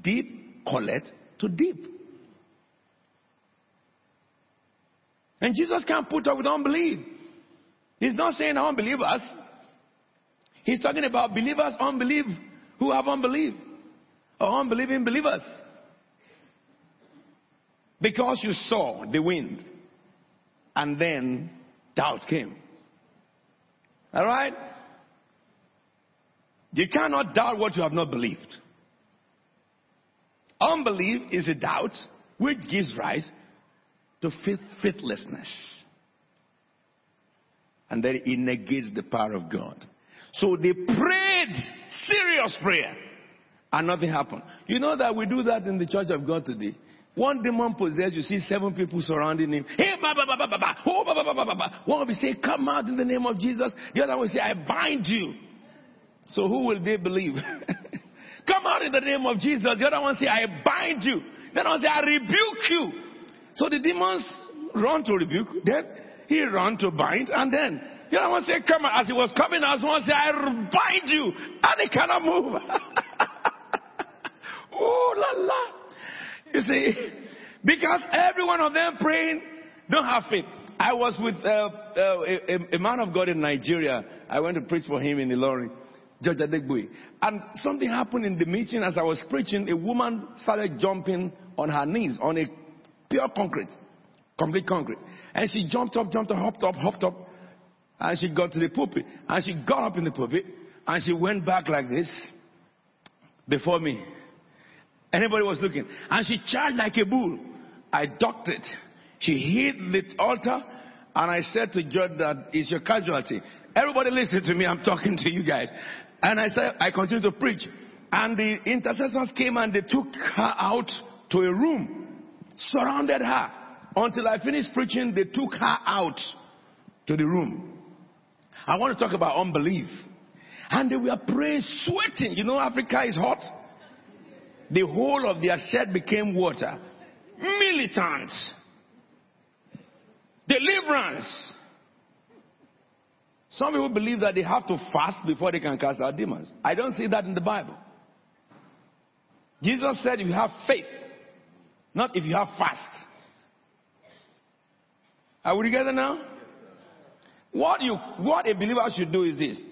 Deep collect to deep. And Jesus can't put up with unbelief. He's not saying unbelievers. He's talking about believers, unbelief, who have unbelief, or unbelieving believers. Because you saw the wind, and then doubt came. All right? You cannot doubt what you have not believed. Unbelief is a doubt which gives rise to faith, faithlessness. And then it negates the power of God. So they prayed serious prayer and nothing happened. You know that we do that in the church of God today. One demon possessed, you see seven people surrounding him. Hey, ba, ba, ba, ba, ba, ba. Oh, ba, ba, ba, ba, ba. ba. One will say, come out in the name of Jesus. The other one will say, I bind you. So who will they believe? [laughs] Come out in the name of Jesus. The other one say, I bind you. The other one say, I rebuke you. So the demons run to rebuke. Then he run to bind. And then the other one say, come out. As he was coming out, one say, I bind you. And he cannot move. [laughs] oh la la. You see, because every one of them praying don't have faith. I was with uh, uh, a, a, man of God in Nigeria. I went to preach for him in the lorry. George Adegboye. And something happened in the meeting as I was preaching. A woman started jumping on her knees on a pure concrete, complete concrete. And she jumped up, jumped up, hopped up, hopped up. And she got to the pulpit. And she got up in the pulpit. And she went back like this before me. Anybody was looking. And she charged like a bull. I docked it. She hit the altar, and I said to God that it's your casualty. Everybody listen to me, I'm talking to you guys. And I said, I continue to preach. And the intercessors came and they took her out to a room, surrounded her. Until I finished preaching, they took her out to the room. I want to talk about unbelief. And they were praying, sweating. You know, Africa is hot. The whole of their shed became water. Militants. Deliverance. Some people believe that they have to fast before they can cast out demons. I don't see that in the Bible. Jesus said if you have faith, not if you have fast. Are we together now? What you what a believer should do is this.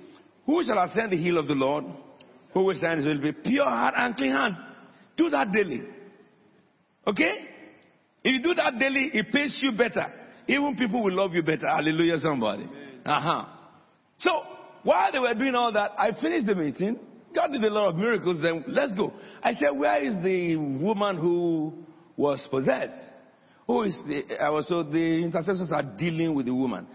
Who shall ascend the hill of the Lord? Who will stand will be pure heart and clean hand. Do that daily. Okay? If you do that daily, it pays you better. Even people will love you better. Hallelujah, somebody. Uh huh. So, while they were doing all that, I finished the meeting. God did a lot of miracles. Then let's go. I said, Where is the woman who was possessed? Who is the, I was told the intercessors are dealing with the woman.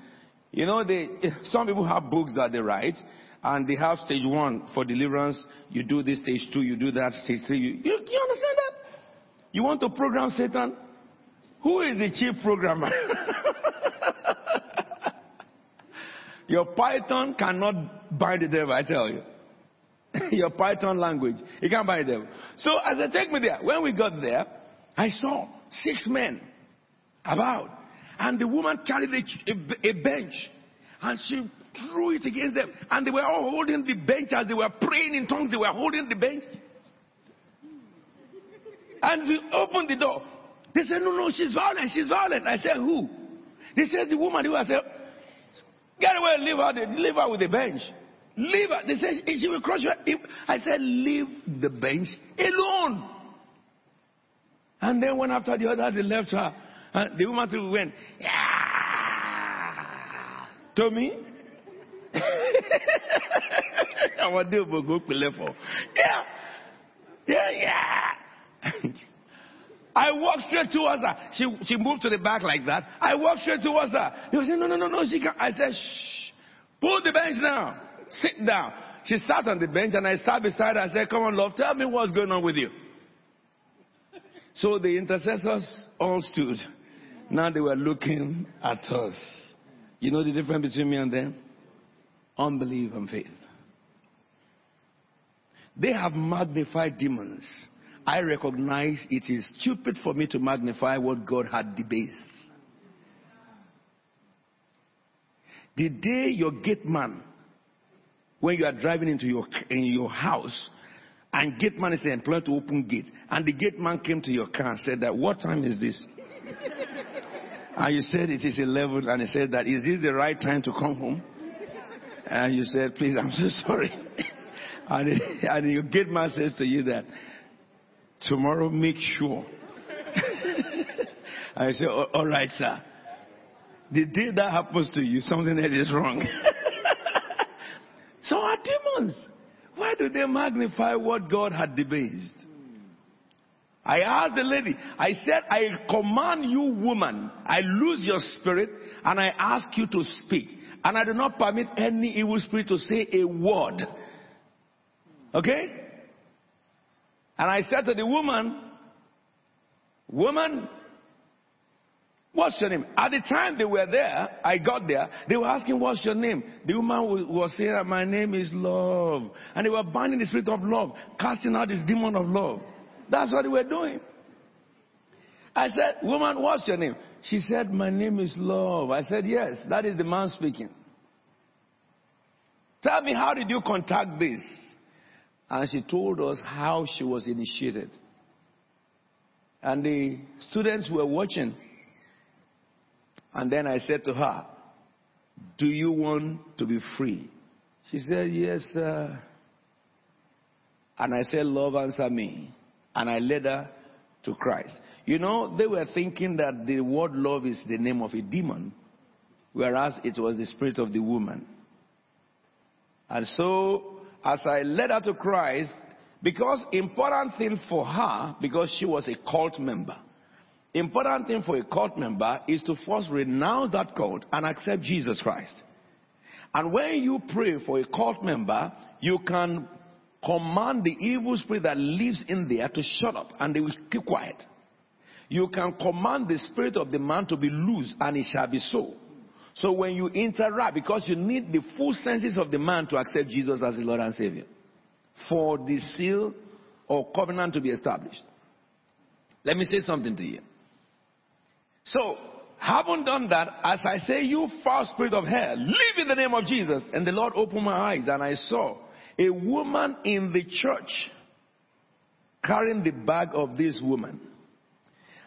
You know, they, [laughs] some people have books that they write, and they have stage one for deliverance. You do this stage two, you do that stage three. You, you, you understand that? You want to program Satan? Who is the chief programmer? [laughs] Your Python cannot bind the devil, I tell you. [laughs] Your Python language. You can't bind the devil. So as I take me there, when we got there, I saw six men about. And the woman carried a, a, a bench. And she threw it against them. And they were all holding the bench as they were praying in tongues. They were holding the bench. And we opened the door. They said, no, no, she's violent. She's violent. I said, who? They said, the woman who I said, Get away, leave her, leave her with the bench. Leave her. They said, she will crush you. I said, leave the bench alone. And then one after the other, they left her. And the woman went, yeah. To me. I want to go to Yeah. Yeah, yeah. [laughs] I walked straight towards her. She, she moved to the back like that. I walked straight towards her. He was saying, no, no, no, no, she can't. I said, shh, pull the bench down. Sit down. She sat on the bench and I sat beside her. I said, come on, love, tell me what's going on with you. So the intercessors all stood. Now they were looking at us. You know the difference between me and them? Unbelief and faith. They have magnified demons I recognize it is stupid for me to magnify what God had debased. The day your gate man, when you are driving into your, in your house, and gate man is employed to open gate, and the gate man came to your car and said that, what time is this? [laughs] and you said it is 11, and he said that, is this the right time to come home? And you said, please, I'm so [laughs] sorry. and, and your gate man says to you that, Tomorrow, make sure. [laughs] I say, all right, sir. The day that happens to you, something else is wrong. [laughs] so are demons. Why do they magnify what God had debased? I asked the lady, I said, I command you, woman, I lose your spirit and I ask you to speak. And I do not permit any evil spirit to say a word. Okay? And I said to the woman, Woman, what's your name? At the time they were there, I got there, they were asking, What's your name? The woman was saying, My name is love. And they were binding the spirit of love, casting out this demon of love. That's what they were doing. I said, Woman, what's your name? She said, My name is love. I said, Yes, that is the man speaking. Tell me, how did you contact this? And she told us how she was initiated. And the students were watching. And then I said to her, Do you want to be free? She said, Yes, sir. And I said, Love, answer me. And I led her to Christ. You know, they were thinking that the word love is the name of a demon, whereas it was the spirit of the woman. And so as I led her to Christ, because important thing for her, because she was a cult member, Important thing for a cult member is to first renounce that cult and accept Jesus Christ. And when you pray for a cult member, you can command the evil spirit that lives in there to shut up and they will keep quiet. You can command the spirit of the man to be loose and it shall be so. So when you interact, because you need the full senses of the man to accept Jesus as the Lord and Savior for the seal or covenant to be established. Let me say something to you. So, having done that, as I say, you foul spirit of hell, live in the name of Jesus. And the Lord opened my eyes and I saw a woman in the church carrying the bag of this woman.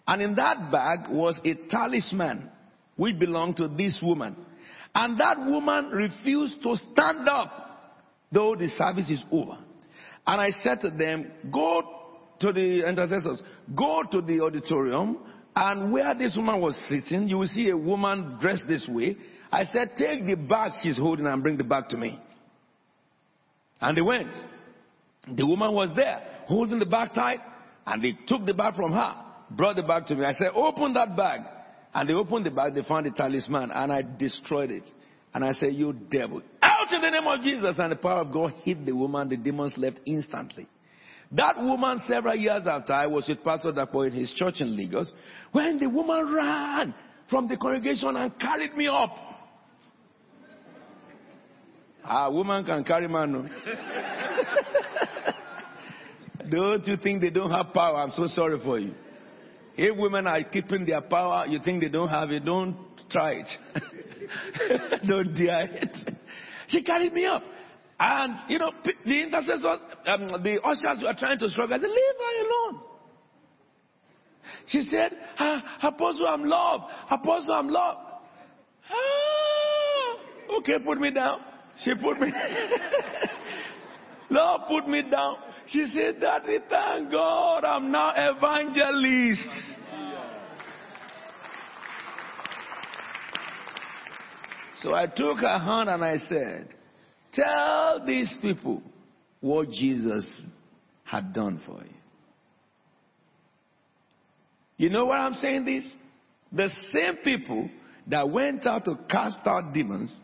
And in that bag was a talisman which belonged to this woman. And that woman refused to stand up though the service is over. And I said to them, go to the intercessors, go to the auditorium, and where this woman was sitting, you will see a woman dressed this way. I said, take the bag she's holding and bring the bag to me. And they went. The woman was there, holding the bag tight, and they took the bag from her, brought the bag to me. I said, open that bag. And they opened the bag, they found the talisman, and I destroyed it. And I said, you devil, out in the name of Jesus. And the power of God hit the woman, the demons left instantly. That woman, several years after, I was with Pastor Dapo in his church in Lagos, when the woman ran from the congregation and carried me up. A woman can carry man. Don't you think they don't have power? I'm so sorry for you. If women are keeping their power, you think they don't have it, don't try it. [laughs] don't dare it. She carried me up. And, you know, the intercessors, um, the ushers were trying to struggle. I said, leave her alone. She said, ah, Apostle, I'm loved. Apostle, I'm loved. Ah, okay, put me down. She put me. [laughs] Lord, put me down. She said, Daddy, thank God I'm now evangelist. So I took her hand and I said, Tell these people what Jesus had done for you. You know why I'm saying this? The same people that went out to cast out demons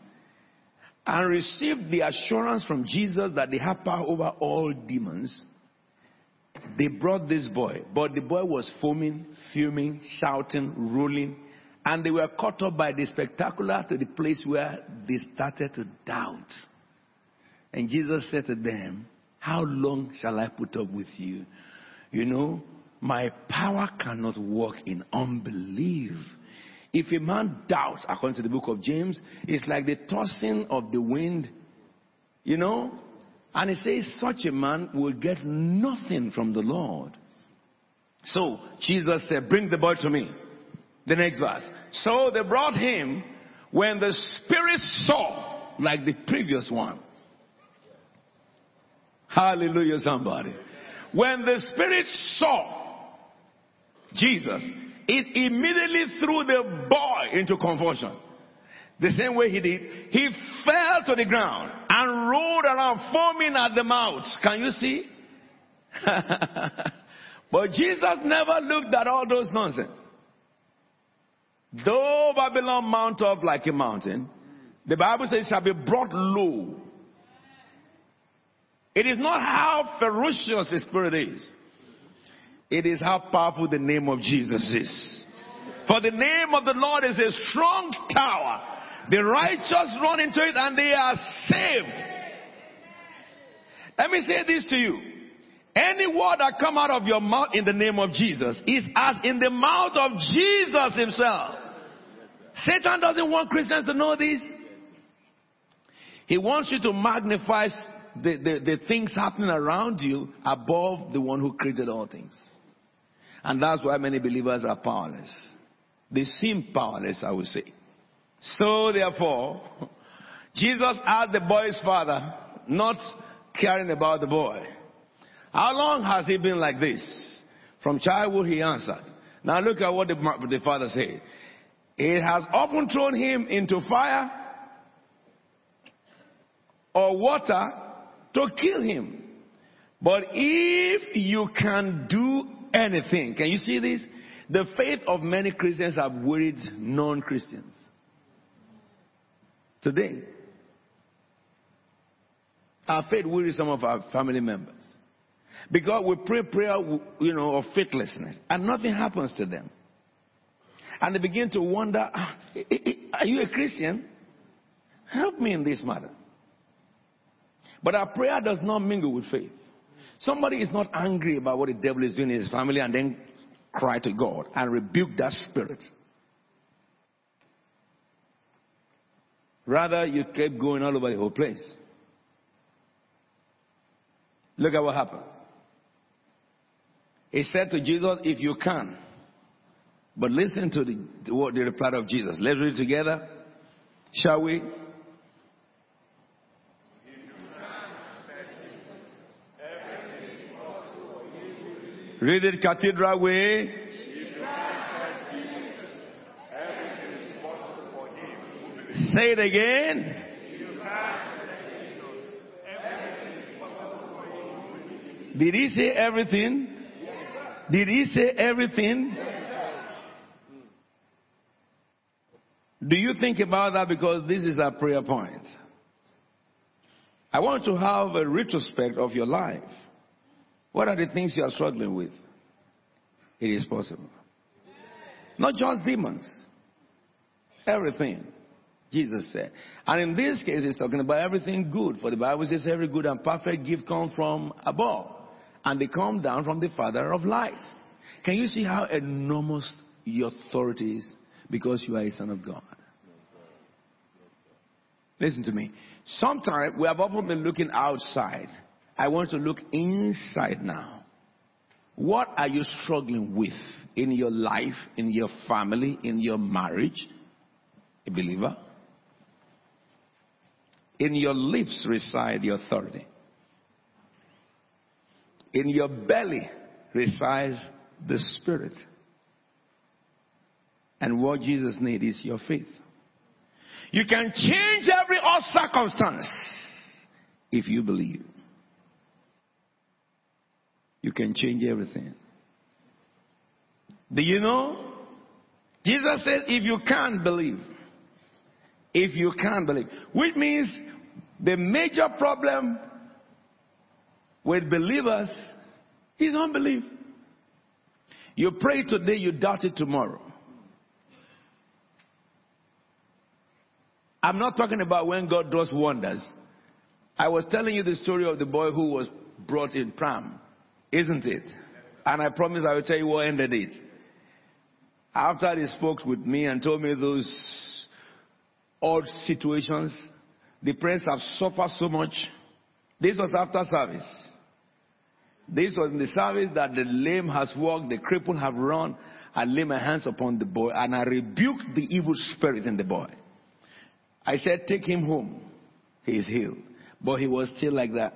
and received the assurance from Jesus that they have power over all demons, they brought this boy. But the boy was foaming, fuming, shouting, rolling, and they were caught up by the spectacular to the place where they started to doubt. And Jesus said to them, How long shall I put up with you? You know, my power cannot work in unbelief. If a man doubts, according to the book of James, it's like the tossing of the wind, you know? And it says such a man will get nothing from the Lord. So Jesus said, Bring the boy to me. The next verse. So they brought him when the spirit saw, like the previous one. Hallelujah, somebody. When the spirit saw Jesus, it immediately threw the boy into convulsion. The same way he did. He fell to the ground and rolled around foaming at the mouth. Can you see? [laughs] but Jesus never looked at all those nonsense. Though Babylon mount up like a mountain, the Bible says shall be brought low. It is not how ferocious the spirit is. It is how powerful the name of Jesus is. For the name of the Lord is a strong tower. The righteous run into it and they are saved. Let me say this to you. Any word that come out of your mouth in the name of Jesus is as in the mouth of Jesus himself. Satan doesn't want Christians to know this. He wants you to magnify the, the, the things happening around you above the one who created all things. And that's why many believers are powerless. They seem powerless, I would say. So therefore, [laughs] Jesus asked the boy's father, not caring about the boy, how long has he been like this? From childhood he answered. Now look at what the, the father said. It has often thrown him into fire or water to kill him. But if you can do anything, can you see this? The faith of many Christians have worried non-Christians. Today. Our faith worries some of our family members. Because we pray prayer, you know, of faithlessness, and nothing happens to them. And they begin to wonder, ah, are you a Christian? Help me in this matter. But our prayer does not mingle with faith. Somebody is not angry about what the devil is doing in his family and then cry to God and rebuke that spirit. Rather, you kept going all over the whole place. Look at what happened. He said to Jesus, If you can. But listen to the, the, the reply of Jesus. Let's read together. Shall we? Read it cathedral way. Say it again. Did he say everything? Did he say everything? Do you think about that because this is our prayer point? I want to have a retrospect of your life. What are the things you are struggling with? It is possible. Not just demons. Everything. Jesus said. And in this case, he's talking about everything good. For the Bible says every good and perfect gift comes from above. And they come down from the Father of lights. Can you see how enormous your authority is because you are a son of God? Listen to me. Sometimes we have often been looking outside I want to look inside now. What are you struggling with in your life, in your family, in your marriage? A believer? In your lips reside the authority. In your belly resides the spirit. And what Jesus needs is your faith. You can change every odd circumstance if you believe you can change everything. Do you know? Jesus said, if you can't believe, if you can't believe, which means the major problem with believers is unbelief. You pray today, you doubt it tomorrow. I'm not talking about when God does wonders. I was telling you the story of the boy who was brought in pram isn't it? And I promise I will tell you what ended it. After he spoke with me and told me those odd situations, the parents have suffered so much. This was after service. This was in the service that the lame has walked, the crippled have run. I lay my hands upon the boy and I rebuked the evil spirit in the boy. I said, take him home. He is healed. But he was still like that.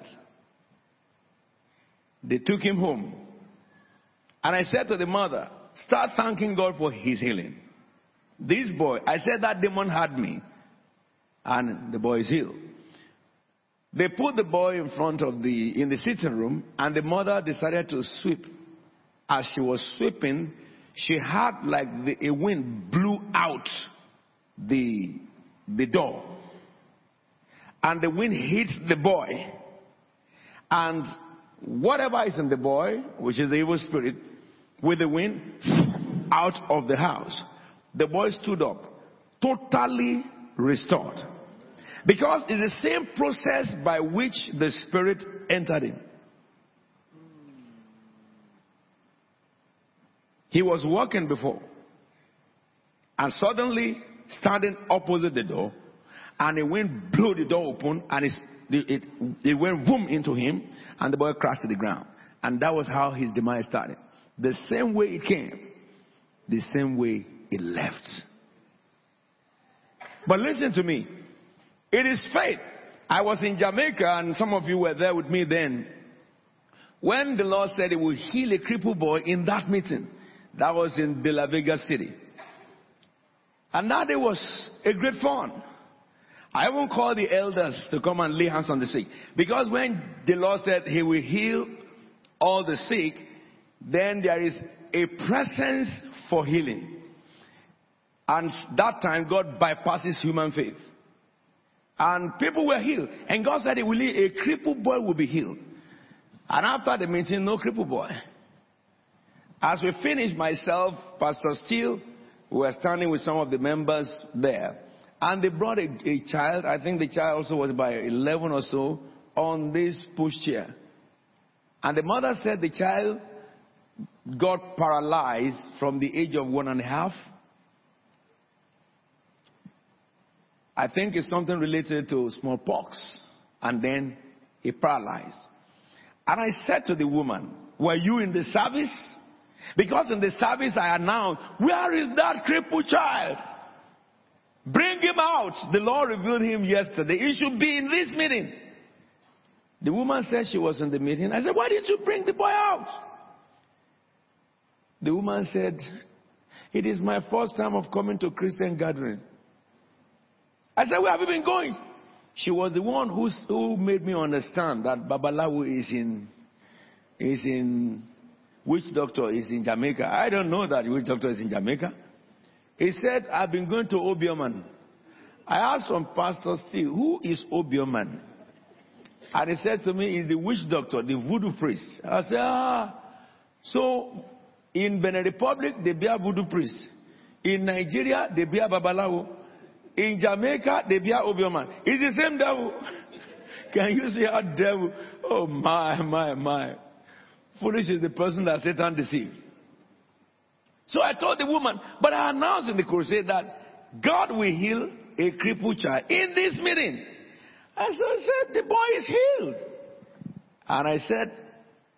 They took him home. And I said to the mother, start thanking God for his healing. This boy, I said that demon had me. And the boy is healed. They put the boy in front of the, in the sitting room and the mother decided to sweep. As she was sweeping, she had like the, a wind blew out the, the door. And the wind hit the boy. And whatever is in the boy, which is the evil spirit, with the wind, out of the house. The boy stood up, totally restored. Because it's the same process by which the spirit entered him. He was walking before. And suddenly, standing opposite the door, and the wind blew the door open, and it, it, it went boom into him, and the boy crashed to the ground. And that was how his demise started. The same way it came, the same way it left. But listen to me. It is faith. I was in Jamaica, and some of you were there with me then. When the Lord said He would heal a crippled boy in that meeting, that was in De Vega City. And that day was a great fun. I won't call the elders to come and lay hands on the sick. Because when the Lord said he will heal all the sick, then there is a presence for healing. And that time, God bypasses human faith. And people were healed. And God said, will, a crippled boy will be healed. And after the meeting, no crippled boy. As we finished, myself, Pastor Steele, we were standing with some of the members there. And they brought a, a child, I think the child also was by 11 or so, on this pushchair. And the mother said the child got paralyzed from the age of one and a half. I think it's something related to smallpox. And then he paralyzed. And I said to the woman, Were you in the service? Because in the service I announced, Where is that crippled child? Bring him out. The Lord revealed him yesterday. He should be in this meeting. The woman said she was in the meeting. I said, Why didn't you bring the boy out? The woman said, It is my first time of coming to Christian gathering. I said, Where have you been going? She was the one who, who made me understand that Babalawo is in, is in, which doctor is in Jamaica. I don't know that which doctor is in Jamaica. He said, I've been going to Obeahman. I asked from Pastor Steve, who is Obeahman? And he said to me, he's the witch doctor, the voodoo priest. I said, ah. So in Benin Republic, they be a voodoo priest. In Nigeria, they be a babalawo. In Jamaica, they be a Obeahman. It's the same devil. [laughs] Can you see how devil? Oh my, my, my. Foolish is the person that Satan deceived. So I told the woman, but I announced in the crusade that God will heal a crippled child in this meeting. I said, the boy is healed. And I said,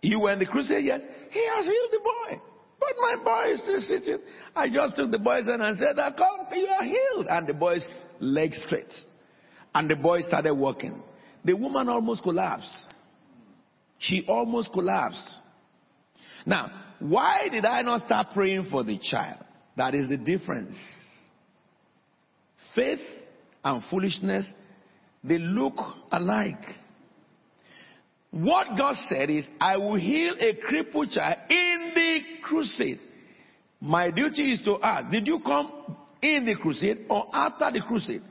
you were in the crusade? Yes. He has healed the boy. But my boy is still sitting. I just took the boy's hand and said, I come, you are healed. And the boy's legs straight. And the boy started walking. The woman almost collapsed. She almost collapsed. Now, why did I not start praying for the child? That is the difference. Faith and foolishness, they look alike. What God said is, I will heal a crippled child in the crusade. My duty is to ask, did you come in the crusade or after the crusade?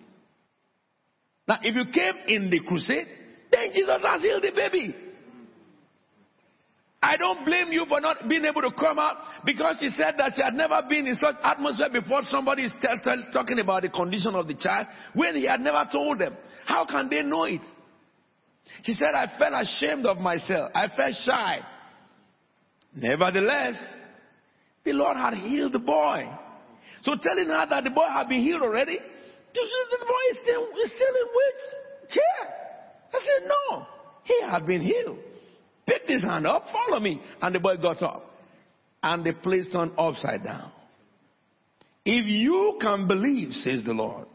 Now, if you came in the crusade, then Jesus has healed the baby. I don't blame you for not being able to come out because she said that she had never been in such atmosphere before somebody is talking about the condition of the child when he had never told them. How can they know it? She said, I felt ashamed of myself. I felt shy. Nevertheless, the Lord had healed the boy. So telling her that the boy had been healed already, the boy is still, is still in? I said, no, he had been healed picked his hand up, follow me. And the boy got up. And they placed him upside down. If you can believe, says the Lord,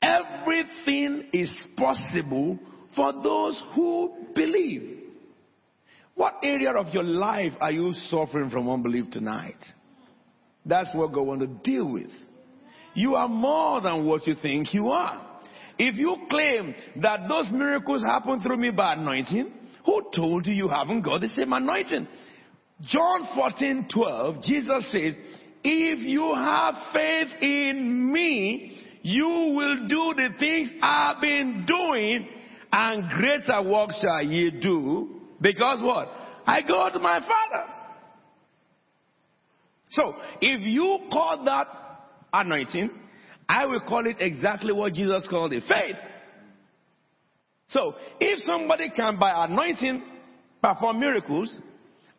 everything is possible for those who believe. What area of your life are you suffering from unbelief tonight? That's what God wants to deal with. You are more than what you think you are. If you claim that those miracles happen through me by anointing, who told you you haven't got the same anointing? John 14, 12, Jesus says, if you have faith in me, you will do the things I've been doing and greater works shall ye do. Because what? I go to my Father. So, if you call that anointing, I will call it exactly what Jesus called it faith. So, if somebody can by anointing perform miracles,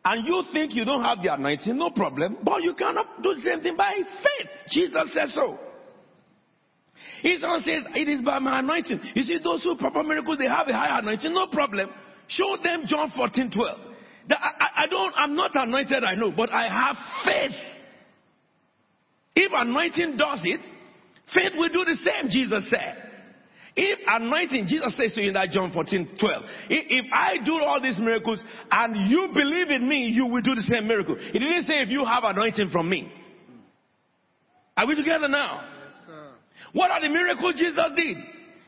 and you think you don't have the anointing, no problem, but you cannot do the same thing by faith. Jesus says so. Son says, It is by my anointing. You see, those who perform miracles, they have a high anointing, no problem. Show them John 14 12. I, I don't, I'm not anointed, I know, but I have faith. If anointing does it, faith will do the same, Jesus said. If anointing, Jesus says to you in that John 14, 12, if I do all these miracles and you believe in me, you will do the same miracle. He didn't say if you have anointing from me. Are we together now? Yes, what are the miracles Jesus did?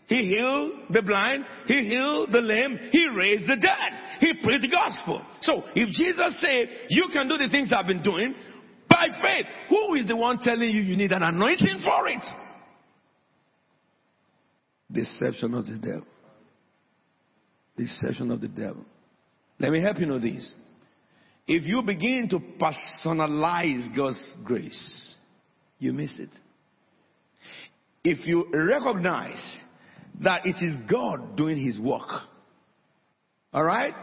He healed the blind. He healed the lame. He raised the dead. He preached the gospel. So if Jesus said, you can do the things I've been doing, by by faith. Who is the one telling you you need an anointing for it? Deception of the devil. Deception of the devil. Let me help you know this. If you begin to personalize God's grace, you miss it. If you recognize that it is God doing his work, all right?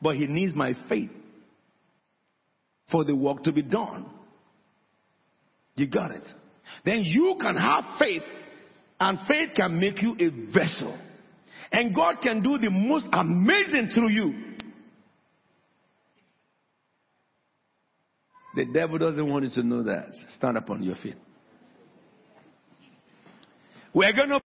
But he needs my faith for the work to be done. You got it. Then you can have faith and faith can make you a vessel. And God can do the most amazing through you. The devil doesn't want you to know that. Stand up on your feet. We're going to